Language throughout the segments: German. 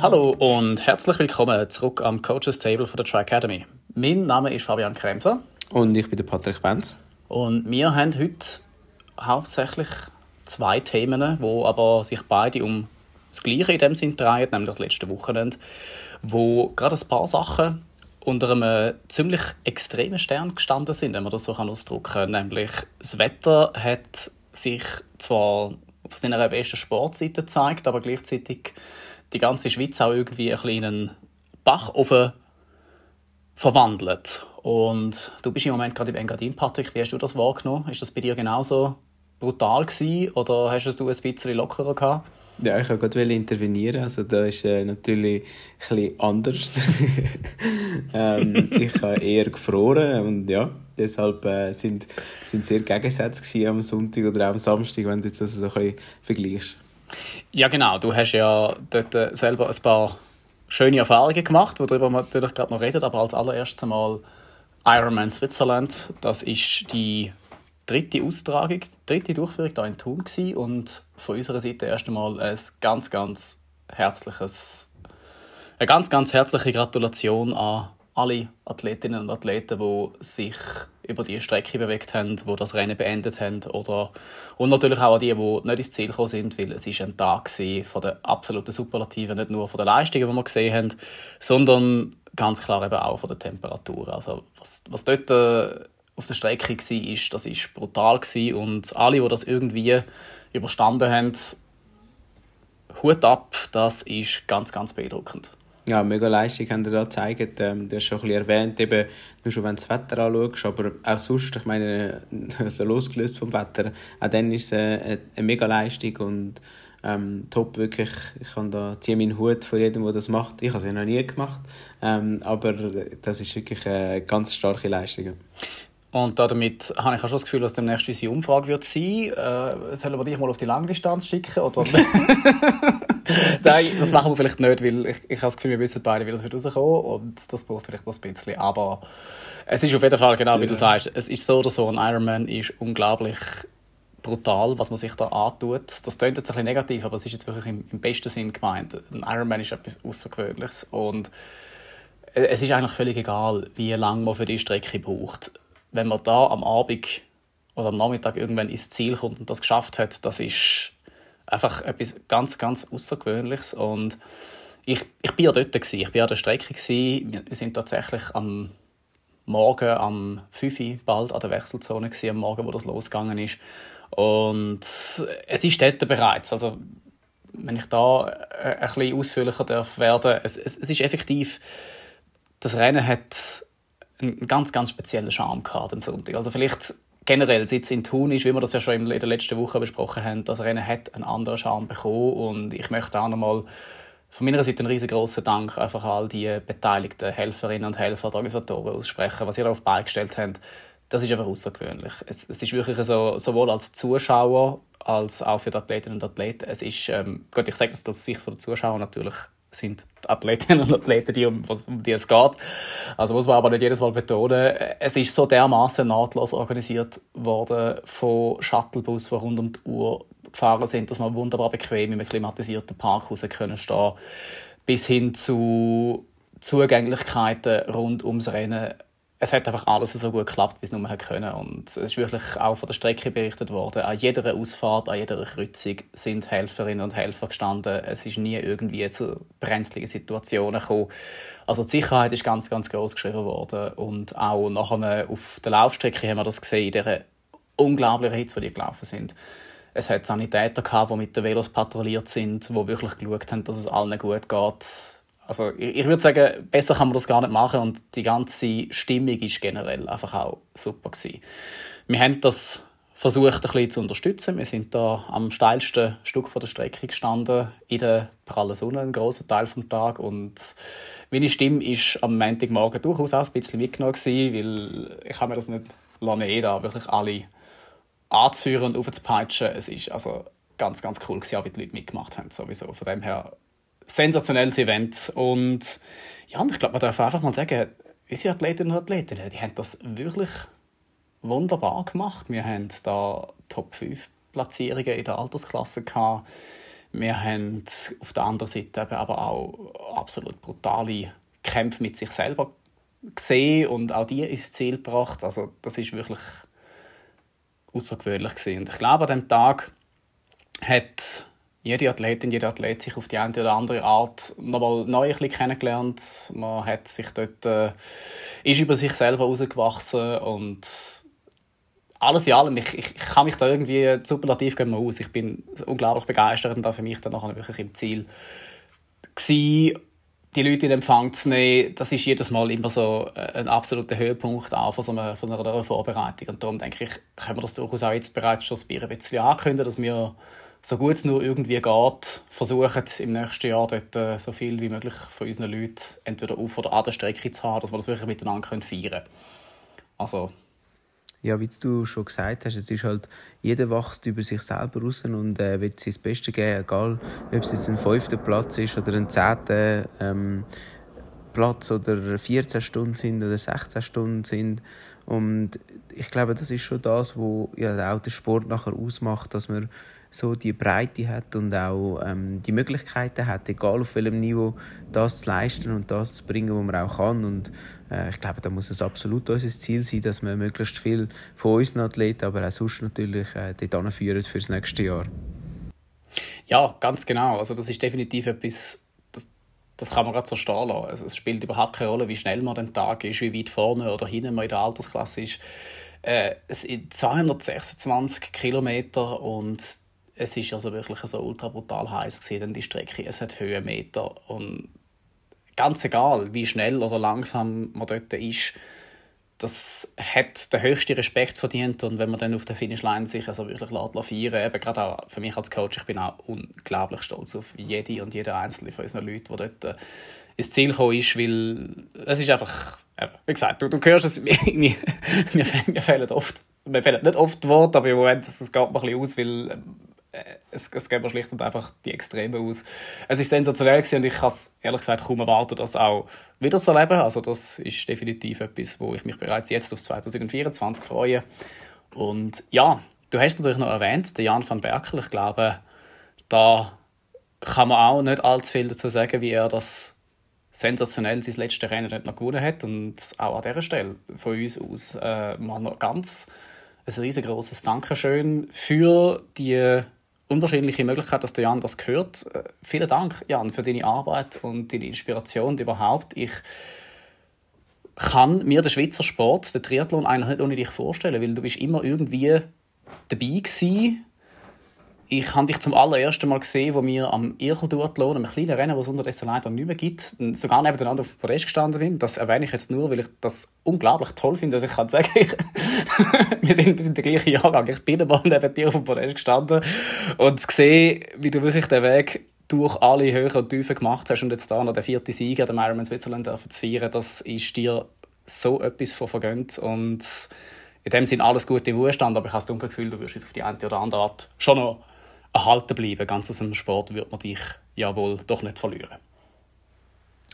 Hallo und herzlich willkommen zurück am Coaches Table von der Tri Academy. Mein Name ist Fabian Kremser. Und ich bin der Patrick Benz. Und wir haben heute hauptsächlich zwei Themen, wo aber sich beide um das Gleiche in dem Sinn drehen, nämlich das letzte Wochenende, wo gerade ein paar Sachen unter einem ziemlich extremen Stern gestanden sind, wenn man das so ausdrücken kann. Nämlich das Wetter hat sich zwar auf seiner besten Sportseite gezeigt, aber gleichzeitig die ganze Schweiz auch irgendwie in einen Backofen verwandelt. Und du bist im Moment gerade im Engadin, Patrick. Wie hast du das wahrgenommen? Ist das bei dir genauso brutal gewesen, oder hast du es ein bisschen lockerer gehabt? Ja, ich wollte gerade intervenieren. Also da ist äh, natürlich bisschen anders. ähm, ich habe eher gefroren und ja, deshalb äh, sind sind sehr Gegensätze am Sonntag oder auch am Samstag, wenn du das so ein bisschen vergleichst. Ja, genau. Du hast ja dort äh, selber ein paar schöne Erfahrungen gemacht, worüber wir natürlich gerade noch reden. Aber als allererstes einmal Ironman Switzerland. Das ist die dritte Austragung, die dritte Durchführung hier in Thun gewesen. und von unserer Seite erst einmal ein ganz, ganz herzliches, eine ganz, ganz herzliche Gratulation an alle Athletinnen und Athleten, die sich über die Strecke bewegt haben, die das Rennen beendet haben. Oder, und natürlich auch an die, die nicht ins Ziel gekommen sind, weil es ist ein Tag von der absoluten Superlativen, nicht nur von den Leistungen, die wir gesehen haben, sondern ganz klar eben auch von der Temperatur. Also was, was dort äh, auf der Strecke war, das ist brutal und alle, die das irgendwie überstanden haben, Hut ab, das ist ganz, ganz beeindruckend. Ja, mega Leistung haben wir da gezeigt. Ähm, du hast schon ein bisschen erwähnt, eben, nur schon wenn du das Wetter anschaust, aber auch sonst, ich meine, also losgelöst vom Wetter, auch dann ist es eine, eine mega Leistung und ähm, top, wirklich. Ich kann da ziehe meinen Hut vor jedem, der das macht. Ich habe es ja noch nie gemacht, ähm, aber das ist wirklich eine ganz starke Leistung. Und damit habe ich auch schon das Gefühl, dass demnächst unsere Umfrage wird sein. Äh, sollen wir dich mal auf die Langdistanz schicken? Oder? Nein, das machen wir vielleicht nicht, weil ich, ich habe das Gefühl, wir wissen beide, wie das wird rauskommen und das braucht vielleicht noch ein bisschen. Aber es ist auf jeden Fall genau, wie du sagst, es ist so oder so, ein Ironman ist unglaublich brutal, was man sich da antut. Das klingt jetzt ein bisschen negativ, aber es ist jetzt wirklich im, im besten Sinn gemeint. Ein Ironman ist etwas Außergewöhnliches und es ist eigentlich völlig egal, wie lange man für die Strecke braucht wenn man da am Abend oder am Nachmittag irgendwann ins Ziel kommt und das geschafft hat, das ist einfach etwas ganz, ganz Außergewöhnliches. Und ich, ich bin ja dort, gewesen. ich bin an der Strecke. Gewesen. Wir sind tatsächlich am Morgen, am 5 Uhr bald an der Wechselzone, gewesen, am Morgen, wo das losgegangen ist. Und es ist dort bereits. Also, wenn ich da äh, ein bisschen ausführlicher darf werden, es, es, es ist effektiv, das Rennen hat einen ganz, ganz speziellen Charme gehabt am Sonntag. Also vielleicht generell, seit es in Thun ist, wie wir das ja schon in der letzten Woche besprochen haben, das Rennen hat einen anderen Charme bekommen und ich möchte auch nochmal von meiner Seite einen riesengroßen Dank einfach all die beteiligten Helferinnen und Helfer, Organisatoren aussprechen, was ihr darauf beigestellt habt. Das ist einfach außergewöhnlich. Es, es ist wirklich so, sowohl als Zuschauer als auch für die Athletinnen und Athleten. Es ist, ähm, gut, ich sage das aus Sicht der Zuschauer natürlich sind die Athletinnen und Athleten, die, um, um die es geht. Also muss man aber nicht jedes Mal betonen, es ist so dermaßen nahtlos organisiert worden von Shuttlebus, die rund um die Uhr gefahren sind, dass man wunderbar bequem im klimatisierten Parkhaus können stehen. Bis hin zu Zugänglichkeiten rund ums Rennen es hat einfach alles so gut geklappt, wie es nur können. Und es ist wirklich auch von der Strecke berichtet worden. An jeder Ausfahrt, an jeder Kreuzung sind Helferinnen und Helfer gestanden. Es ist nie irgendwie zu brenzligen Situationen gekommen. Also die Sicherheit ist ganz, ganz groß geschrieben worden. Und auch nachher auf der Laufstrecke haben wir das gesehen, in dieser unglaublichen Hitze, die gelaufen sind. Es hat Sanitäter gehabt, die mit den Velos patrouilliert sind, die wirklich geschaut haben, dass es allen gut geht also ich, ich würde sagen, besser kann man das gar nicht machen und die ganze Stimmung ist generell einfach auch super gewesen. Wir haben das versucht ein bisschen zu unterstützen. Wir sind da am steilsten Stück von der Strecke gestanden, in der prallen Sonne, einen grossen Teil des Tages. Und meine Stimme ist am Montagmorgen durchaus auch ein bisschen mitgenommen gewesen, weil ich habe mir das nicht nehmen, da wirklich alle anzuführen und aufzupeitschen. Es ist also ganz, ganz cool gewesen, wie die Leute mitgemacht haben sowieso. Von dem her sensationelles Event. Und ja, ich glaube, man darf einfach mal sagen, unsere Athletinnen und Athleten, die haben das wirklich wunderbar gemacht. Wir haben da Top 5 Platzierungen in der Altersklasse gehabt. Wir haben auf der anderen Seite aber auch absolut brutale Kämpfe mit sich selber gesehen und auch die ins Ziel gebracht. Also das ist wirklich außergewöhnlich gewesen. Und ich glaube, an dem Tag hat jede Athletin, jeder Athlet sich auf die eine oder andere Art nochmal neu ein bisschen kennengelernt. Man hat sich dort, äh, ist über sich selber herausgewachsen und alles in allem, ich, ich, kann mich da irgendwie superlativ gehen aus. Ich bin unglaublich begeistert und da für mich dann nachher wirklich im Ziel gewesen, die Leute in Empfang zu nehmen, das ist jedes Mal immer so äh, ein absoluter Höhepunkt auch von, so einer, von einer Vorbereitung. Und darum denke ich, können wir das durchaus auch jetzt bereits schon ein bisschen ankündigen, dass wir so gut es nur irgendwie geht, versuchen im nächsten Jahr dort äh, so viel wie möglich von unseren Leuten entweder auf oder an der Strecke zu haben, dass wir das wirklich miteinander feiern können. Also ja, wie du schon gesagt hast, es ist halt, jeder wächst über sich selber raus und äh, wird sein Bestes geben, egal ob es jetzt ein fünfter Platz ist oder ein zehnter ähm, Platz oder 14 Stunden sind oder 16 Stunden sind. Und ich glaube, das ist schon das, was ja auch den Sport nachher ausmacht, dass man so die Breite hat und auch ähm, die Möglichkeiten hat, egal auf welchem Niveau, das zu leisten und das zu bringen, was man auch kann. Und äh, ich glaube, da muss es absolut unser Ziel sein, dass wir möglichst viel von unseren Athleten, aber auch sonst natürlich äh, dort anführen für das nächste Jahr. Ja, ganz genau. Also das ist definitiv etwas, das, das kann man gerade so stehen lassen. Also es spielt überhaupt keine Rolle, wie schnell man am Tag ist, wie weit vorne oder hinten man in der Altersklasse ist. Äh, es sind 226 Kilometer und es ist also wirklich so ultra brutal heiß gewesen, die Strecke. Es hat Höhenmeter und ganz egal, wie schnell oder langsam man dort ist, das hat den höchsten Respekt verdient und wenn man dann auf der Finishline sich also wirklich lässt, feiern eben gerade auch für mich als Coach, ich bin auch unglaublich stolz auf jede und jede einzelne von unseren Leuten, die dort äh, ins Ziel gekommen ist, weil es ist einfach, wie gesagt, du, du hörst es, mir, fehlen oft, mir fehlen nicht oft Worte, aber im Moment, es geht mir ein bisschen aus, weil äh, es, es geben schlicht und einfach die Extreme aus. Es ist sensationell und ich kann es ehrlich gesagt kaum erwarten, das auch wieder zu erleben. Also das ist definitiv etwas, wo ich mich bereits jetzt auf 2024 freue. Und ja, du hast natürlich noch erwähnt, den Jan van Berkel. Ich glaube, da kann man auch nicht allzu viel dazu sagen, wie er das sensationell sein letztes Rennen nicht noch gewonnen hat. Und auch an dieser Stelle von uns aus äh, mal noch ganz ein riesengroßes Dankeschön für die unwahrscheinliche Möglichkeit, dass der Jan das gehört. Äh, vielen Dank, Jan, für deine Arbeit und deine Inspiration überhaupt. Ich kann mir den Schweizer Sport, den Triathlon, eigentlich nicht ohne dich vorstellen, weil du bist immer irgendwie dabei gewesen ich habe dich zum allerersten Mal gesehen, wo wir am Irchelduathlon, einem kleinen Rennen, das es unterdessen leider nicht mehr gibt, sogar nebeneinander auf dem Podest gestanden bin. Das erwähne ich jetzt nur, weil ich das unglaublich toll finde, dass ich kann sagen, ich, wir sind bis in der gleichen Jahrgang. Ich bin mal neben dir auf dem Podest gestanden und zu sehen, wie du wirklich den Weg durch alle Höhen und Tiefen gemacht hast und jetzt da noch der vierte Sieger, der Ironman Switzerland, zu feiern, das ist dir so etwas von vergönnt und in dem Sinne alles Gute im Ruhestand, aber ich habe das Gefühl, du wirst es auf die eine oder andere Art schon noch erhalten bleiben. Ganz aus dem Sport wird man dich ja wohl doch nicht verlieren.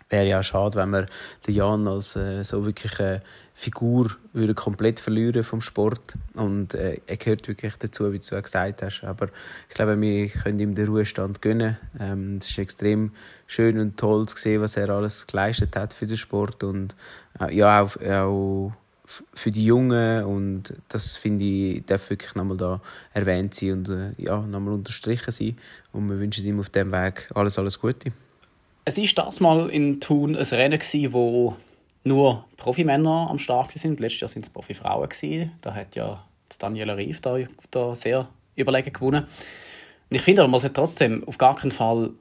Wäre ja schade, wenn wir den Jan als äh, so wirklich eine Figur würde komplett verlieren vom Sport. Und äh, er gehört wirklich dazu, wie du gesagt hast. Aber ich glaube, wir können ihm den Ruhestand gönnen. Ähm, es ist extrem schön und toll zu sehen, was er alles geleistet hat für den Sport. Und äh, ja, auch, auch für die Jungen und das finde ich darf wirklich nochmal da erwähnt sein und äh, ja, nochmal unterstrichen sein und wir wünschen ihm auf dem Weg alles, alles Gute. Es war das mal in Thun ein Rennen, gewesen, wo nur Profimänner am Start sind. Letztes Jahr waren es Profifrauen. Da hat ja Daniela Rief da, da sehr überlegen gewonnen. Und ich finde, man sollte trotzdem auf gar keinen Fall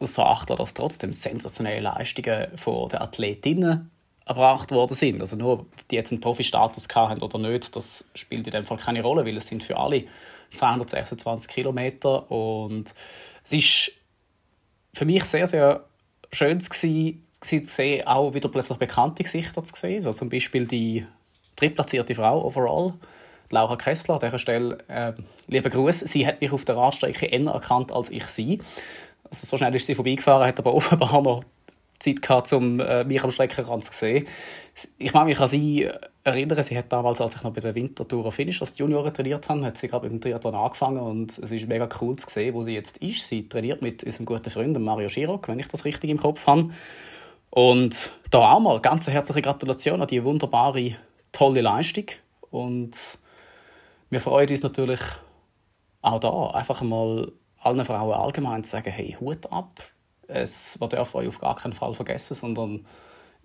außer achten, dass trotzdem sensationelle Leistungen von den Athletinnen erbracht worden sind. Also nur, die jetzt einen Profi-Status haben oder nicht, das spielt in dem Fall keine Rolle, weil es sind für alle 226 Kilometer und es ist für mich sehr, sehr schön zu sehen, auch wieder plötzlich bekannte Gesichter zu sehen. So zum Beispiel die drittplatzierte Frau overall, Laura Kessler. An dieser Stelle, äh, lieber Gruß. Sie hat mich auf der Radstrecke eher erkannt als ich sie. Also so schnell ist sie vorbeigefahren, hat aber offenbar noch Zeit gehabt, um äh, mich am Streckenrand zu sehen. Ich mag mich an sie erinnern, sie hat damals, als ich noch bei der Wintertour Finish als Junioren trainiert habe, hat sie gerade dem Triathlon angefangen und es ist mega cool zu sehen, wo sie jetzt ist. Sie trainiert mit unserem guten Freund Mario Schirok, wenn ich das richtig im Kopf habe. Und da auch mal ganz herzliche Gratulation an die wunderbare, tolle Leistung. Und wir freuen uns natürlich auch da einfach mal allen Frauen allgemein zu sagen, hey, Hut ab. Es, darf euch auf gar keinen Fall vergessen, sondern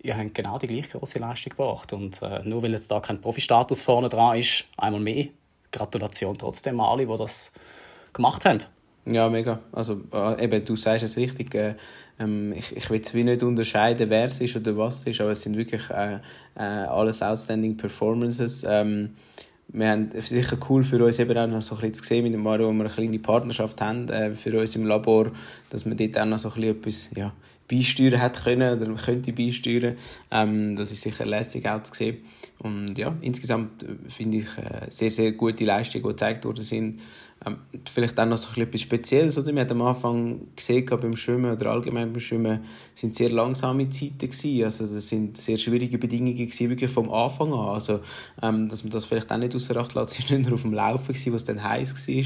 ihr habt genau die gleiche große Leistung gebracht. Und äh, nur weil jetzt da kein Profi-Status vorne dran ist, einmal mehr, Gratulation trotzdem an alle, die das gemacht haben. Ja, mega. Also äh, eben, du sagst es richtig, äh, ähm, ich, ich will es nicht unterscheiden, wer es ist oder was es ist, aber es sind wirklich äh, äh, alles outstanding Performances. Ähm, wir haben sicher cool für uns eben auch noch so ein bisschen mit dem Mario, wo wir eine kleine Partnerschaft haben äh, für uns im Labor, dass wir dort auch noch so ein bisschen etwas ja, beisteuern hätte können oder könnte beisteuern. Ähm, das ist sicher lässig auch zu sehen. Und ja, insgesamt äh, finde ich äh, sehr, sehr gute Leistungen, die gezeigt worden sind. Ähm, vielleicht auch noch so etwas Spezielles. Oder? Wir haben am Anfang gesehen, beim Schwimmen oder allgemein beim Schwimmen sind sehr langsame Zeiten gewesen. Also das sind sehr schwierige Bedingungen gewesen, wirklich vom Anfang an. Also, ähm, dass man das vielleicht auch nicht außer Acht lässt, war nicht nur auf dem Laufen, gewesen, wo es dann heiß war,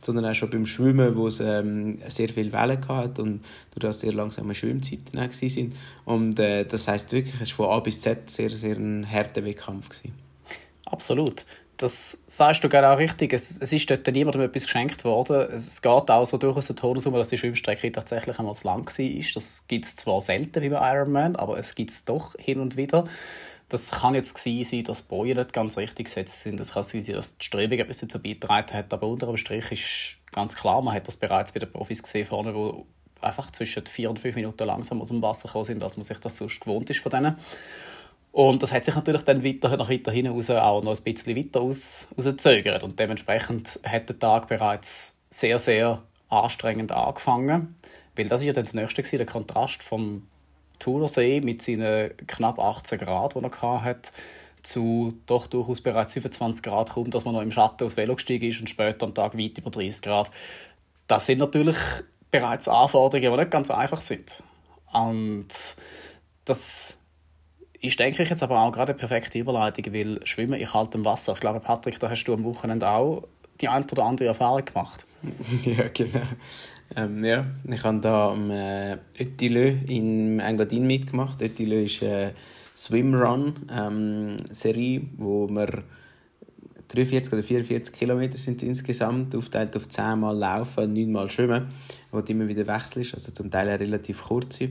sondern auch schon beim Schwimmen, wo es ähm, sehr viel Wellen hatte und durch das sehr langsame Schwimmzeiten auch sind. Und äh, das heisst wirklich, es war von A bis Z sehr, sehr ein harter Wettkampf. Absolut das sagst du genau richtig. Es, es ist dort niemandem etwas geschenkt worden. Es, es geht auch so durchaus der Todessumme, dass die Schwimmstrecke tatsächlich einmal zu lang war. Das gibt es zwar selten wie bei Ironman, aber es gibt es doch hin und wieder. Das kann jetzt sein, dass Bojen nicht ganz richtig gesetzt sind. Das kann sein, dass die Strebung etwas dazu beigetragen hat. Aber unter dem Strich ist ganz klar, man hat das bereits bei den Profis gesehen, vorne, wo einfach zwischen vier und fünf Minuten langsam aus dem Wasser gekommen sind, als man sich das sonst gewohnt ist von denen. Und das hat sich natürlich dann weiter, nach weiter hinaus auch noch ein bisschen weiter aus, ausgezögert. Und dementsprechend hat der Tag bereits sehr, sehr anstrengend angefangen. Weil das ist ja dann das Nächste gewesen, der Kontrast vom Thunersee mit seinen knapp 18 Grad, die er hatte, zu doch durchaus bereits 25 Grad kommt, dass man noch im Schatten aus Velo gestiegen ist und später am Tag weit über 30 Grad. Das sind natürlich bereits Anforderungen, die nicht ganz einfach sind. Und das ist, denke ich, jetzt aber auch gerade eine perfekte Überleitung, weil Schwimmen in kaltem Wasser. Ich glaube, Patrick, da hast du am Wochenende auch die ein oder andere Erfahrung gemacht. ja, genau. Ähm, ja, ich habe da am äh, Ötilö in Engadin mitgemacht. Ötilö ist eine Swimrun ähm, Serie, wo wir 43 oder 44 Kilometer sind insgesamt, aufgeteilt auf 10 Mal Laufen und 9 Mal Schwimmen, wo du immer wieder wechselst, also zum Teil relativ kurze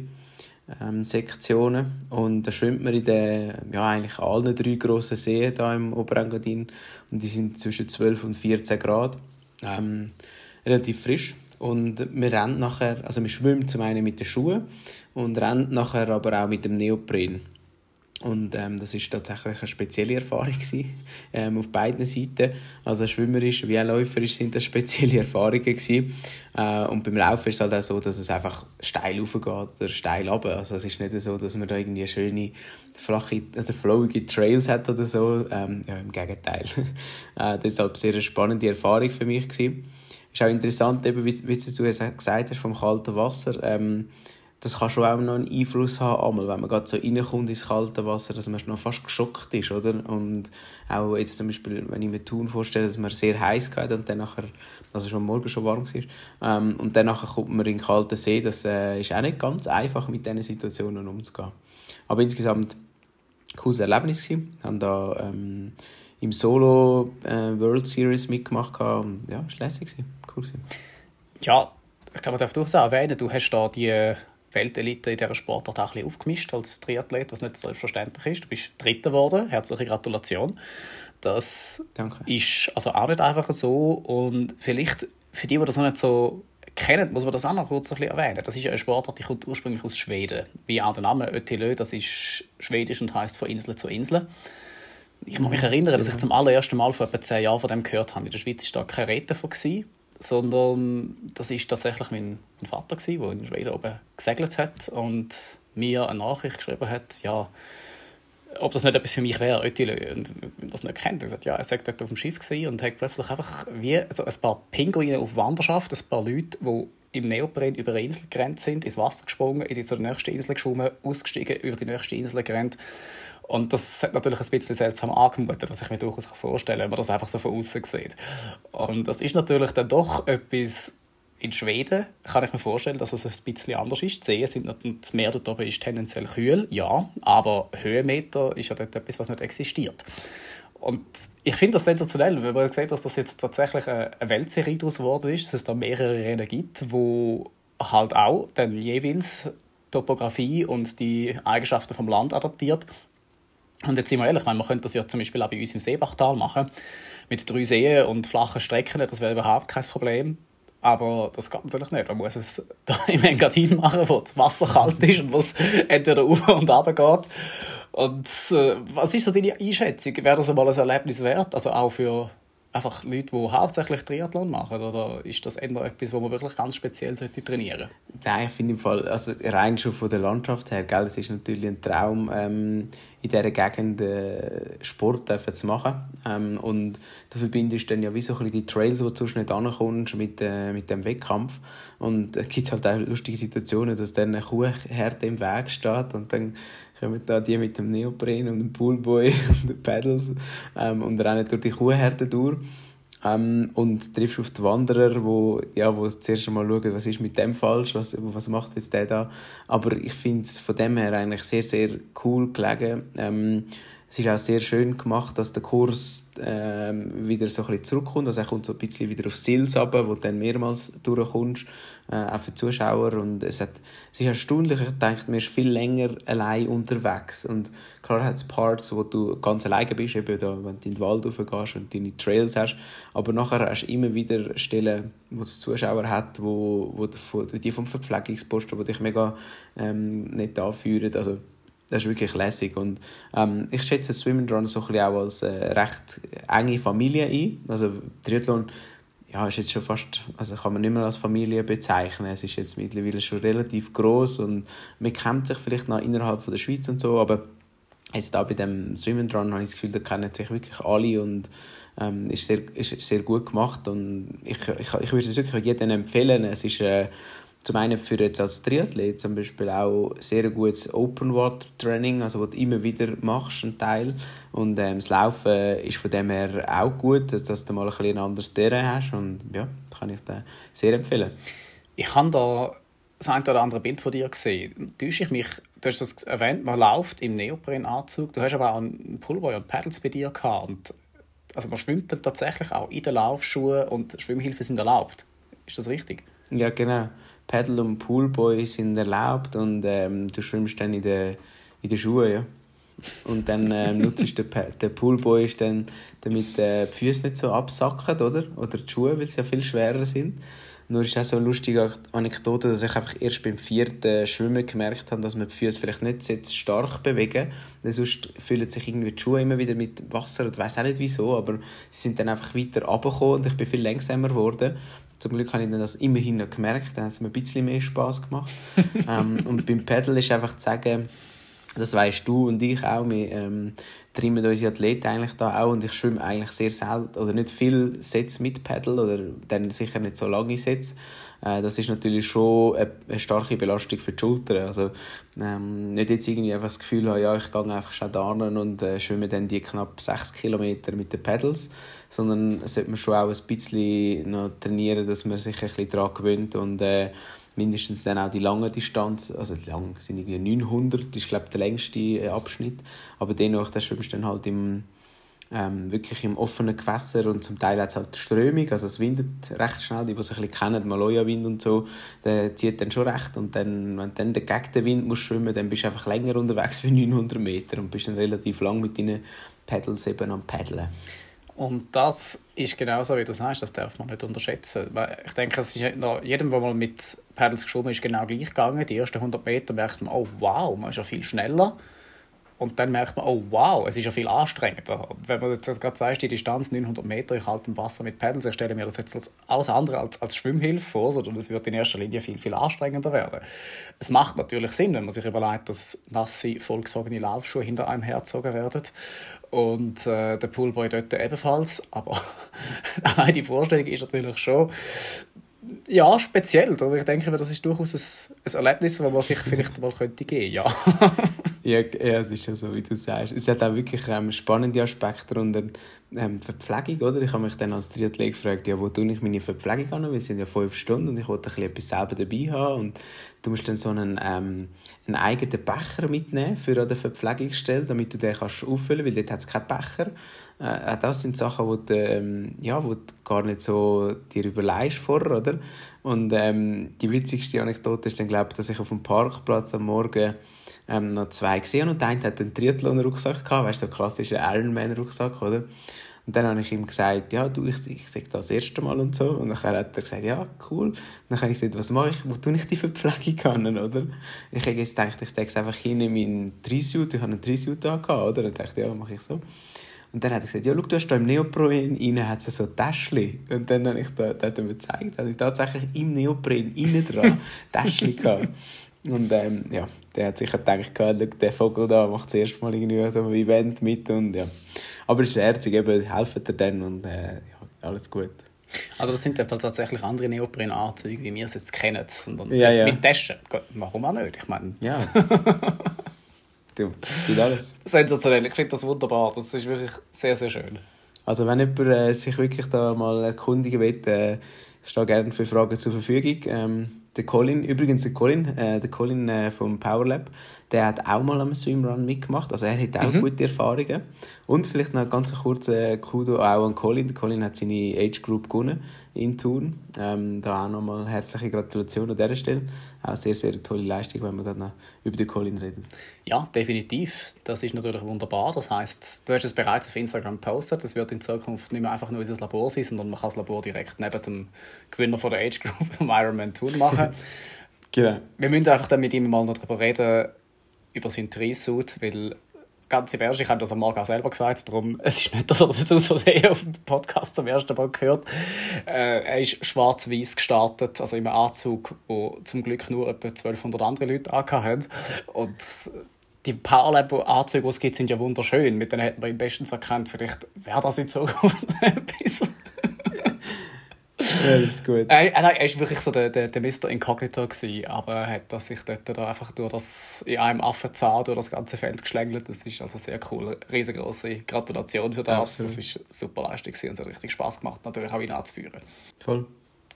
ähm, Sektionen. Und da schwimmt man in den, ja, eigentlich allen drei grossen Seen hier im Oberengadin. Und die sind zwischen 12 und 14 Grad. Ähm, relativ frisch. Und wir rennen nachher, also wir schwimmen zum einen mit den Schuhen und rennen nachher aber auch mit dem Neopren. Und ähm, das ist tatsächlich eine spezielle Erfahrung gewesen, ähm, auf beiden Seiten. Also schwimmerisch wie auch läuferisch sind das spezielle Erfahrungen gewesen. Äh, und beim Laufen ist es halt auch so, dass es einfach steil raufgeht oder steil runter. Also es ist nicht so, dass man da irgendwie schöne, flache oder flowige Trails hat oder so. Ähm, ja, im Gegenteil. äh, deshalb sehr eine spannende Erfahrung für mich gewesen. Ist auch interessant, eben, wie, wie du gesagt hast, vom kalten Wasser. Ähm, das kann schon auch noch einen Einfluss haben, einmal, wenn man gerade so reinkommt ins kalte Wasser, dass man noch fast geschockt ist, oder? Und auch jetzt zum Beispiel, wenn ich mir Thun vorstelle, dass man sehr heiß geht und dann nachher, also schon morgen schon warm war, ähm, und dann nachher kommt man in den kalten See, das äh, ist auch nicht ganz einfach, mit diesen Situationen umzugehen. Aber insgesamt ein cooles Erlebnis gewesen. Wir haben da ähm, im Solo äh, World Series mitgemacht und ja, es war lässig, cool gewesen. Ja, ich glaube, ich darf durchaus erwähnen, du hast da die Weltelite in dieser Sportart auch ein bisschen aufgemischt als Triathlet, was nicht selbstverständlich ist. Du bist Dritter geworden. Herzliche Gratulation. Das Danke. ist also auch nicht einfach so. Und vielleicht für die, die das noch nicht so kennen, muss man das auch noch kurz ein bisschen erwähnen. Das ist ja eine Sportart, die kommt ursprünglich aus Schweden. Wie auch der Name Ötilö, das ist schwedisch und heißt von Insel zu Insel. Ich kann mich erinnern, dass ich zum allerersten Mal vor etwa zehn Jahren von dem gehört habe. In der Schweiz war da keine Rede davon sondern das ist tatsächlich mein, mein Vater gewesen, der in Schweden oben gesegelt hat und mir eine Nachricht geschrieben hat, ja, ob das nicht etwas für mich wäre, Ötilö. Und das nicht kennt, er gesagt, ja, er sagt dort auf dem Schiff und hat plötzlich einfach wie also ein paar Pinguine auf Wanderschaft, ein paar Leute, die im Neopren über eine Insel gerannt sind, ins Wasser gesprungen, in die zur nächsten Insel geschwommen, ausgestiegen, über die nächste Insel gerannt. Und das hat natürlich ein bisschen seltsam angemutet, was ich mir durchaus vorstellen kann, wenn man das einfach so von außen sieht. Und das ist natürlich dann doch etwas in Schweden kann ich mir vorstellen, dass es ein bisschen anders ist. Die Seen sind nicht, das Meer dort oben ist tendenziell kühl, ja, aber Höhenmeter ist ja dort etwas, was nicht existiert. Und ich finde das sensationell, wenn man sieht, dass das jetzt tatsächlich eine Weltserie daraus geworden ist, dass es da mehrere Rennen gibt, wo halt auch dann jeweils Topografie und die Eigenschaften vom Land adaptiert. Und jetzt sind wir ehrlich, man könnte das ja zum Beispiel auch bei uns im Seebachtal machen, mit drei Seen und flachen Strecken, das wäre überhaupt kein Problem. Aber das geht natürlich nicht. Man muss es da im Engadin machen, wo das Wasser kalt ist und wo es entweder auf und runter geht. Und äh, was ist so deine Einschätzung? Wäre das einmal ein Erlebnis wert? Also auch für einfach Leute, die hauptsächlich Triathlon machen? Oder ist das eher etwas, wo man wirklich ganz speziell trainieren sollte? Nein, ich finde im Fall, also rein schon von der Landschaft her, gell, es ist natürlich ein Traum, ähm, in dieser Gegend äh, Sport zu machen. Ähm, und du verbindest dann ja wie so ein die Trails, wo du sonst nicht ankommst, mit, äh, mit dem Wettkampf. Und es gibt halt auch lustige Situationen, dass dann eine Kuhherde im Weg steht und dann kommen da die mit dem Neopren und dem Poolboy und den Pedals ähm, und rennen durch die Kuhherde durch. Ähm, und triffst auf die Wanderer, wo, ja, wo zuerst einmal schauen, was ist mit dem falsch, was, was macht jetzt der da. Aber ich finde es von dem her eigentlich sehr, sehr cool gelegen. Ähm, es ist auch sehr schön gemacht, dass der Kurs ähm, wieder so ein bisschen zurückkommt. Also er kommt so ein bisschen wieder auf Sils runter, wo du dann mehrmals durchkommst, äh, auch für die Zuschauer. Und es, hat, es ist erstaunlich, ich denke, man ist viel länger allein unterwegs. Und klar hat es Parts, wo du ganz alleine bist, eben da, wenn du in den Wald raufgehst und deine Trails hast. Aber nachher hast du immer wieder Stellen, wo es Zuschauer hat, wo, wo die vom Verpflegungsposten, die dich mega ähm, nicht anführen. Also das ist wirklich lässig. Und ähm, ich schätze Swim Run so ein bisschen auch als äh, recht enge Familie ein. Also Triathlon ja, ist jetzt schon fast, also kann man nicht mehr als Familie bezeichnen. Es ist jetzt mittlerweile schon relativ groß und man kennt sich vielleicht noch innerhalb von der Schweiz und so, aber jetzt da bei dem Swim Run habe ich das Gefühl, da kennen sich wirklich alle und ähm, ist, sehr, ist sehr gut gemacht und ich, ich, ich würde es wirklich jedem empfehlen. Es ist äh, zum einen für jetzt als Triathlet zum Beispiel auch sehr gutes Open Water Training, also was du immer wieder machst, ein Teil. Und ähm, das Laufen ist von dem her auch gut, dass du mal ein, bisschen ein anderes Terrain hast und ja, kann ich dir sehr empfehlen. Ich habe da das ein oder andere Bild von dir gesehen. Täusche ich mich, du hast das erwähnt, man läuft im Neoprenanzug, du hast aber auch einen Pullboy und Pedals bei dir gehabt. Und, also man schwimmt dann tatsächlich auch in den Laufschuhen und Schwimmhilfen sind erlaubt. Ist das richtig? Ja, genau. Paddle und Poolboy sind erlaubt und ähm, du schwimmst dann in den in den Schuhen, ja. Und dann ähm, nutzt der, der Poolboy ist dann, damit äh, die Füße nicht so absacken, oder? Oder die Schuhe, weil sie ja viel schwerer sind. Nur ist auch so eine lustige Anekdote, dass ich einfach erst beim vierten Schwimmen gemerkt habe, dass man die Füße vielleicht nicht so stark bewegen. Denn sonst füllen sich irgendwie die Schuhe immer wieder mit Wasser. Ich weiß auch nicht wieso, aber sie sind dann einfach weiter runtergekommen und ich bin viel langsamer geworden. Zum Glück habe ich das immerhin noch gemerkt, dann hat es mir ein bisschen mehr Spass gemacht. ähm, und beim Pedal ist einfach zu sagen, das weißt du und ich auch, wir ähm, trimmen unsere Athleten eigentlich da auch und ich schwimme eigentlich sehr selten oder nicht viel Sätze mit Pedal oder dann sicher nicht so lange Sätze. Äh, das ist natürlich schon eine, starke Belastung für die Schultern. Also ähm, nicht jetzt irgendwie einfach das Gefühl haben, ja, ich gehe einfach schon da und äh, schwimme dann die knapp 6 Kilometer mit den Pedals, sondern sollte man schon auch ein bisschen noch trainieren, dass man sich ein bisschen daran gewöhnt und äh, mindestens dann auch die lange Distanz, also lang sind irgendwie 900, das ist glaube ich der längste äh, Abschnitt, aber dennoch, da schwimmst du dann halt im ähm, wirklich im offenen Gewässer und zum Teil hat es halt Strömung, also es windet recht schnell, die, die es ein bisschen kennen, Maloja-Wind und so, der zieht dann schon recht und dann, wenn dann gegen den Wind musst schwimmen, dann bist du einfach länger unterwegs wie 900 Meter und bist dann relativ lang mit deinen Pedals eben am Paddeln. Und das ist genau so, wie du sagst, das darf man nicht unterschätzen. Ich denke, es ist jedem, der mal mit Pedals geschwommen ist, genau gleich gegangen. Die ersten 100 Meter merkt man, oh wow, man ist ja viel schneller. Und dann merkt man, oh wow, es ist ja viel anstrengender. Wenn man jetzt gerade sagt, die Distanz 900 Meter in kaltem Wasser mit Pedals, ich stelle mir das jetzt als alles andere als, als Schwimmhilfe vor, sondern es wird in erster Linie viel, viel anstrengender werden. Es macht natürlich Sinn, wenn man sich überlegt, dass nasse, vollgesogene Laufschuhe hinter einem herzogen werden und äh, der Poolboy dort ebenfalls. Aber die Vorstellung ist natürlich schon, ja, speziell. Aber ich denke, das ist durchaus ein, Erlebnis, das man sich vielleicht mal könnte geben ja. ja, ja, das ist ja so, wie du sagst. Es hat auch wirklich ähm, spannende Aspekte unter ähm, Verpflegung, oder? Ich habe mich dann als Triathlet gefragt, ja, wo tue ich meine Verpflegung an? Wir sind ja fünf Stunden und ich wollte ein etwas selber dabei haben und du musst dann so einen, ähm, einen eigenen Becher mitnehmen für der Verpflegungsstelle, damit du den kannst auffüllen, weil dort hat es keinen Becher. Äh, das sind Sachen, wo du, ähm, ja, wo du gar nicht so dir überlegst vorher, oder? Und ähm, die witzigste Anekdote ist dann, glaube ich, dass ich auf dem Parkplatz am Morgen ähm, noch zwei gesehen und der eine hat einen Triathlon-Rucksack gehabt, weißt du, so klassischer Ironman-Rucksack, oder? Und dann habe ich ihm gesagt, ja, du, ich, ich sage das, das erste Mal und so. Und dann hat er gesagt, ja, cool. Und dann habe ich gesagt, was mache ich, wo tue ich die Verpflegung an, oder? Ich habe jetzt gedacht, ich sage es einfach hin in meinen Dreißut, ich habe einen Dreißut angehabt, oder? Und dachte, ja, mache ich so. Und dann hat er gesagt, ja, schau, du hast da im Neopren innen hat so Täschchen. Und dann habe ich da, da hat er mir gezeigt, dass ich tatsächlich im Neopren innen dran Täschchen gehabt. Und ähm, ja, der hat sicher gedacht, der Vogel da macht das erste Mal irgendwie so ein Event mit und ja. Aber es ist herzig, eben helfen dir dann und äh, ja, alles gut. Also das sind dann tatsächlich andere Neoprenanzüge, wie wir es jetzt kennen, sondern ja, ja. mit Taschen. Warum auch nicht? Ich meine... Ja. du, geht alles. Sensationell, ich finde das wunderbar, das ist wirklich sehr, sehr schön. Also wenn jemand äh, sich wirklich da mal erkundigen will, äh, ich stehe gerne für Fragen zur Verfügung. Ähm, der Colin, übrigens der Colin, äh, der Colin äh, vom Powerlab, der hat auch mal am Swimrun mitgemacht, also er hat auch mhm. gute Erfahrungen. Und vielleicht noch ganz kurze Kudo auch an Colin. Colin hat seine Age Group gewonnen in Turn. Ähm, da auch nochmal herzliche Gratulation an dieser Stelle. Auch sehr, sehr tolle Leistung, wenn wir gerade noch über den Colin reden. Ja, definitiv. Das ist natürlich wunderbar. Das heißt, du hast es bereits auf Instagram gepostet. Das wird in Zukunft nicht mehr einfach nur unser Labor sein, sondern man kann das Labor direkt neben dem Gewinner von der Age Group im Ironman Tour machen. genau. Wir müssen einfach dann mit ihm mal noch darüber reden, über seinen Treesuit, weil ganz im Ernst, ich habe das am Morgen auch selber gesagt, darum, es ist nicht, dass er das jetzt aus Versehen auf dem Podcast zum ersten Mal gehört. Äh, er ist schwarz-weiß gestartet, also im Anzug, wo zum Glück nur etwa 1200 andere Leute haben. Und die Powerlab-Anzüge, die es gibt, sind ja wunderschön. Mit denen hätten wir ihn bestens erkannt. Vielleicht wäre das in Zukunft etwas. Ja, das ist gut. Er, er, er ist wirklich so der, der, der Mr. Incognito gewesen, aber er hat sich dort da einfach durch das, in einem Affenzahn durch das ganze Feld geschlängelt. Das ist also sehr cool. Riesengroße Gratulation für das. Absolut. Das ist super Leistung und es hat richtig Spaß gemacht, natürlich auch ihn anzuführen. Voll.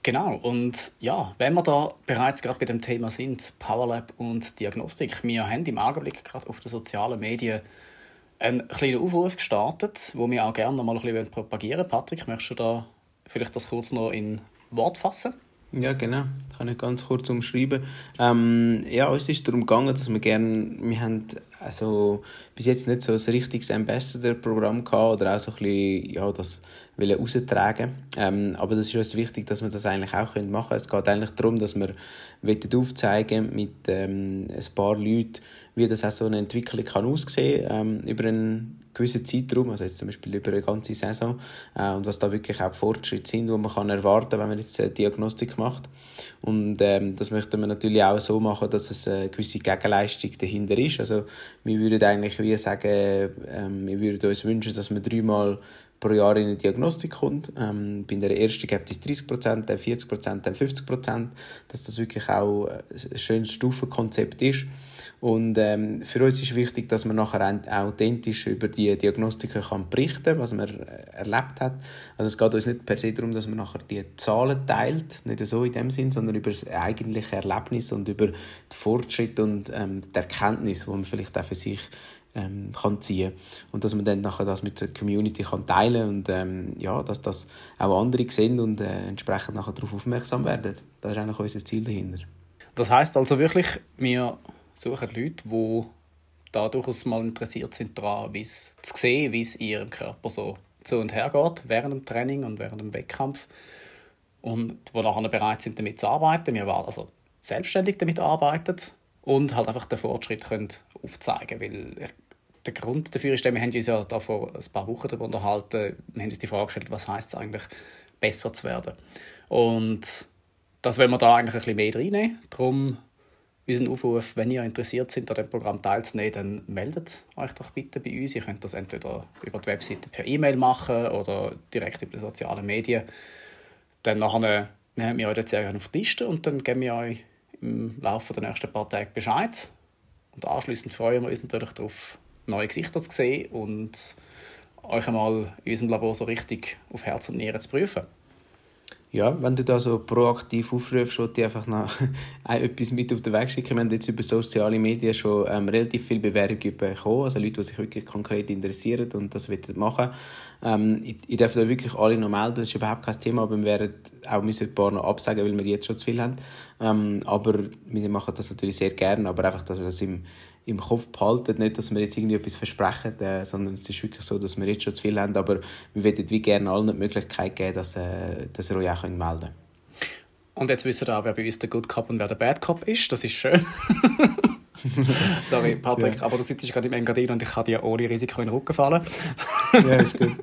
Genau, und ja, wenn wir da bereits gerade bei dem Thema sind, Powerlab und Diagnostik, wir haben im Augenblick gerade auf den sozialen Medien einen kleinen Aufruf gestartet, wo wir auch gerne noch mal ein bisschen propagieren Patrick, möchtest du da vielleicht das kurz noch in Wort fassen? Ja, genau. Kann ich ganz kurz umschreiben. Ähm, ja, uns ist darum gegangen, dass wir gerne, wir haben also bis jetzt nicht so ein richtiges Ambassador-Programm gehabt oder auch so ein bisschen, ja, das wollen raustragen. Ähm, aber das ist uns wichtig, dass wir das eigentlich auch machen können. Es geht eigentlich darum, dass wir aufzeigen mit ähm, ein paar Leuten, wie das auch so eine Entwicklung kann aussehen ähm, über einen gewissen Zeitraum, also jetzt zum Beispiel über eine ganze Saison, äh, und was da wirklich auch Fortschritte sind, die man kann erwarten kann, wenn man jetzt eine Diagnostik macht. Und ähm, das möchten wir natürlich auch so machen, dass es eine gewisse Gegenleistung dahinter ist. Also wir würden eigentlich wie sagen, ähm, wir würden uns wünschen, dass wir dreimal pro Jahr in eine Diagnostik kommt. Ähm, bei der ersten gibt es 30%, dann 40%, dann 50%, dass das wirklich auch ein schönes Stufenkonzept ist. Und ähm, für uns ist wichtig, dass man nachher authentisch über die Diagnostiken kann berichten was man erlebt hat. Also es geht uns nicht per se darum, dass man nachher die Zahlen teilt, nicht so in dem Sinn, sondern über das eigentliche Erlebnis und über den Fortschritt und ähm, die Erkenntnis, die man vielleicht auch für sich ähm, kann ziehen und dass man dann nachher das mit der Community kann teilen und ähm, ja, dass das auch andere sehen und äh, entsprechend nachher darauf aufmerksam werden. Das ist eigentlich unser Ziel dahinter. Das heißt also wirklich, wir suchen Leute, die da durchaus mal interessiert sind daran, zu sehen, wie es in ihrem Körper so zu und her geht während dem Training und während dem Wettkampf und die nachher bereit sind, damit zu arbeiten. Wir waren also selbstständig damit arbeiten und halt einfach den Fortschritt können aufzeigen weil der Grund dafür ist, wir haben uns ja da vor ein paar Wochen darüber unterhalten, wir haben uns die Frage gestellt, was heißt es eigentlich, besser zu werden. Und das wollen wir da eigentlich ein bisschen mehr reinnehmen. Darum unseren Aufruf, wenn ihr interessiert seid, an dem Programm teilzunehmen, dann meldet euch doch bitte bei uns. Ihr könnt das entweder über die Webseite per E-Mail machen oder direkt über die sozialen Medien. Dann nachher nehmen wir euch jetzt gerne auf die Liste und dann geben wir euch im Laufe der nächsten paar Tage Bescheid. Und anschließend freuen wir uns natürlich darauf, neue Gesichter zu sehen und euch einmal in unserem Labor so richtig auf Herz und Nieren zu prüfen. Ja, wenn du da so proaktiv aufrufst, wollte ich einfach noch etwas mit auf den Weg schicken. Wir haben jetzt über soziale Medien schon ähm, relativ viele Bewerbungen bekommen, also Leute, die sich wirklich konkret interessieren und das machen ähm, ich, ich darf da wirklich alle noch melden, das ist überhaupt kein Thema, aber wir werden auch müssen ein paar noch absagen, weil wir jetzt schon zu viel haben. Ähm, aber wir machen das natürlich sehr gerne, aber einfach, dass ihr das im, im Kopf behalten. Nicht, dass wir jetzt irgendwie etwas versprechen, äh, sondern es ist wirklich so, dass wir jetzt schon zu viel haben. Aber wir würden wie gerne allen die Möglichkeit geben, dass, äh, dass ihr euch auch melden könnt. Und jetzt wissen wir auch, wer bei uns der Good Cop und wer der Bad Cop ist. Das ist schön. Sorry, Patrick, ja. aber du sitzt gerade im Engadin und ich kann dir ohne Risiko in den Rücken fallen. ja, ist gut.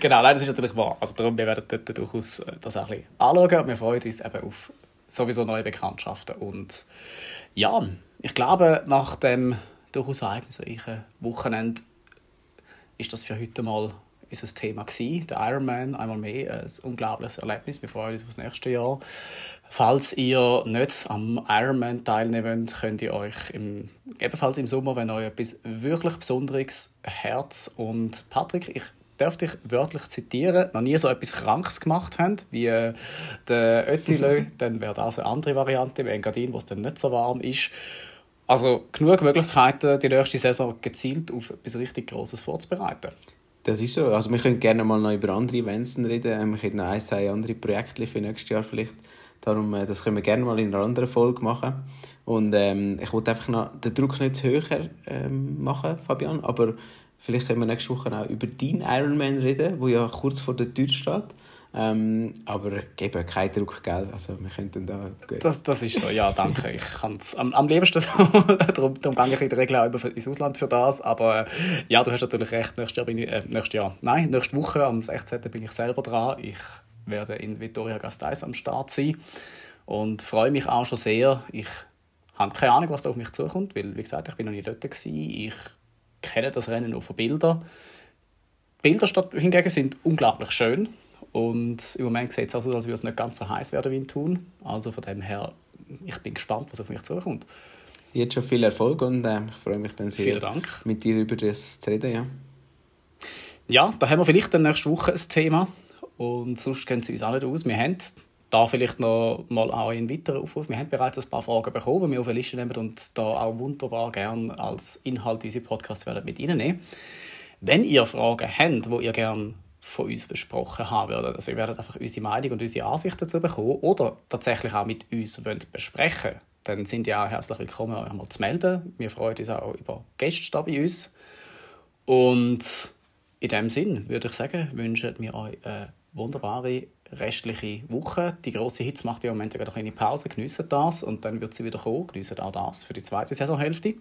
genau, nein, das ist natürlich wahr. Also darum, wir werden dort durchaus äh, das auch ein bisschen anschauen. Wir freuen uns eben auf sowieso neue Bekanntschaften. Und ja, ich glaube, nach dem durchaus ereignisreichen Wochenende ist das für heute mal unser Thema gewesen. Der Ironman, einmal mehr, ein unglaubliches Erlebnis. Wir freuen uns auf das nächste Jahr. Falls ihr nicht am Ironman teilnehmen wollt, könnt ihr euch im, ebenfalls im Sommer, wenn euch etwas wirklich Besonderes Herz und Patrick, ich darf dich wörtlich zitieren, noch nie so etwas Krankes gemacht haben wie äh, der Öttilö, dann wäre das eine andere Variante, wie Engadin, wo es dann nicht so warm ist. Also genug Möglichkeiten, die nächste Saison gezielt auf etwas richtig Grosses vorzubereiten. Das ist so. Also wir können gerne mal noch über andere Events reden. Ähm, wir können noch ein, zwei andere Projekte für nächstes Jahr vielleicht. Darum, äh, das können wir gerne mal in einer anderen Folge machen. Und ähm, ich wollte einfach noch den Druck nicht höher ähm, machen, Fabian, aber Vielleicht können wir nächste Woche auch über deinen Ironman reden, der ja kurz vor der Tür steht. Ähm, aber gebe keinen Druck, gell? Also wir könnten da... Das, das ist so, ja, danke. Ich kann's am, am liebsten darum, darum gehe ich in der Regel auch über ins Ausland für das. Aber äh, ja, du hast natürlich recht. Nächstes Jahr bin ich... Äh, nächstes Jahr, nein, nächste Woche am 16. bin ich selber dran. Ich werde in Vittoria Gasteiz am Start sein und freue mich auch schon sehr. Ich habe keine Ahnung, was da auf mich zukommt, weil, wie gesagt, ich bin noch nie dort gewesen. Ich kenne das Rennen nur von Bildern. Die Bilder hingegen sind unglaublich schön und im Moment sieht es aus, als würde es nicht ganz so heiß werden wie in Thun. Also von dem her, ich bin gespannt, was auf mich zukommt. Jetzt schon viel Erfolg und äh, ich freue mich dann sehr, mit dir über das zu reden. Ja. ja, da haben wir vielleicht dann nächste Woche ein Thema und sonst gehen sie uns auch nicht aus. Wir haben da vielleicht noch mal einen weiteren Aufruf. Wir haben bereits ein paar Fragen bekommen, die wir auf eine Liste nehmen und da auch wunderbar gerne als Inhalt diese Podcasts werden mit Ihnen nehmen. Wenn ihr Fragen habt, die ihr gerne von uns besprochen haben würdet, also ihr werdet einfach unsere Meinung und unsere Ansicht dazu bekommen oder tatsächlich auch mit uns wollt besprechen dann sind ihr auch herzlich willkommen, euch mal zu melden. Wir freuen uns auch über Gäste da bei uns. Und in dem Sinn würde ich sagen, wünschen wir euch eine wunderbare restliche Woche. Die große Hitze macht ja im Moment eine kleine Pause, geniessen das und dann wird sie wieder kommen. Geniessen auch das für die zweite Saisonhälfte.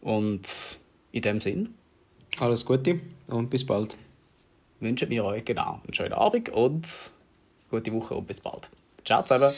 Und in dem Sinn. Alles Gute und bis bald. Wünschen wir euch genau einen schönen Abend und gute Woche und bis bald. Ciao zusammen.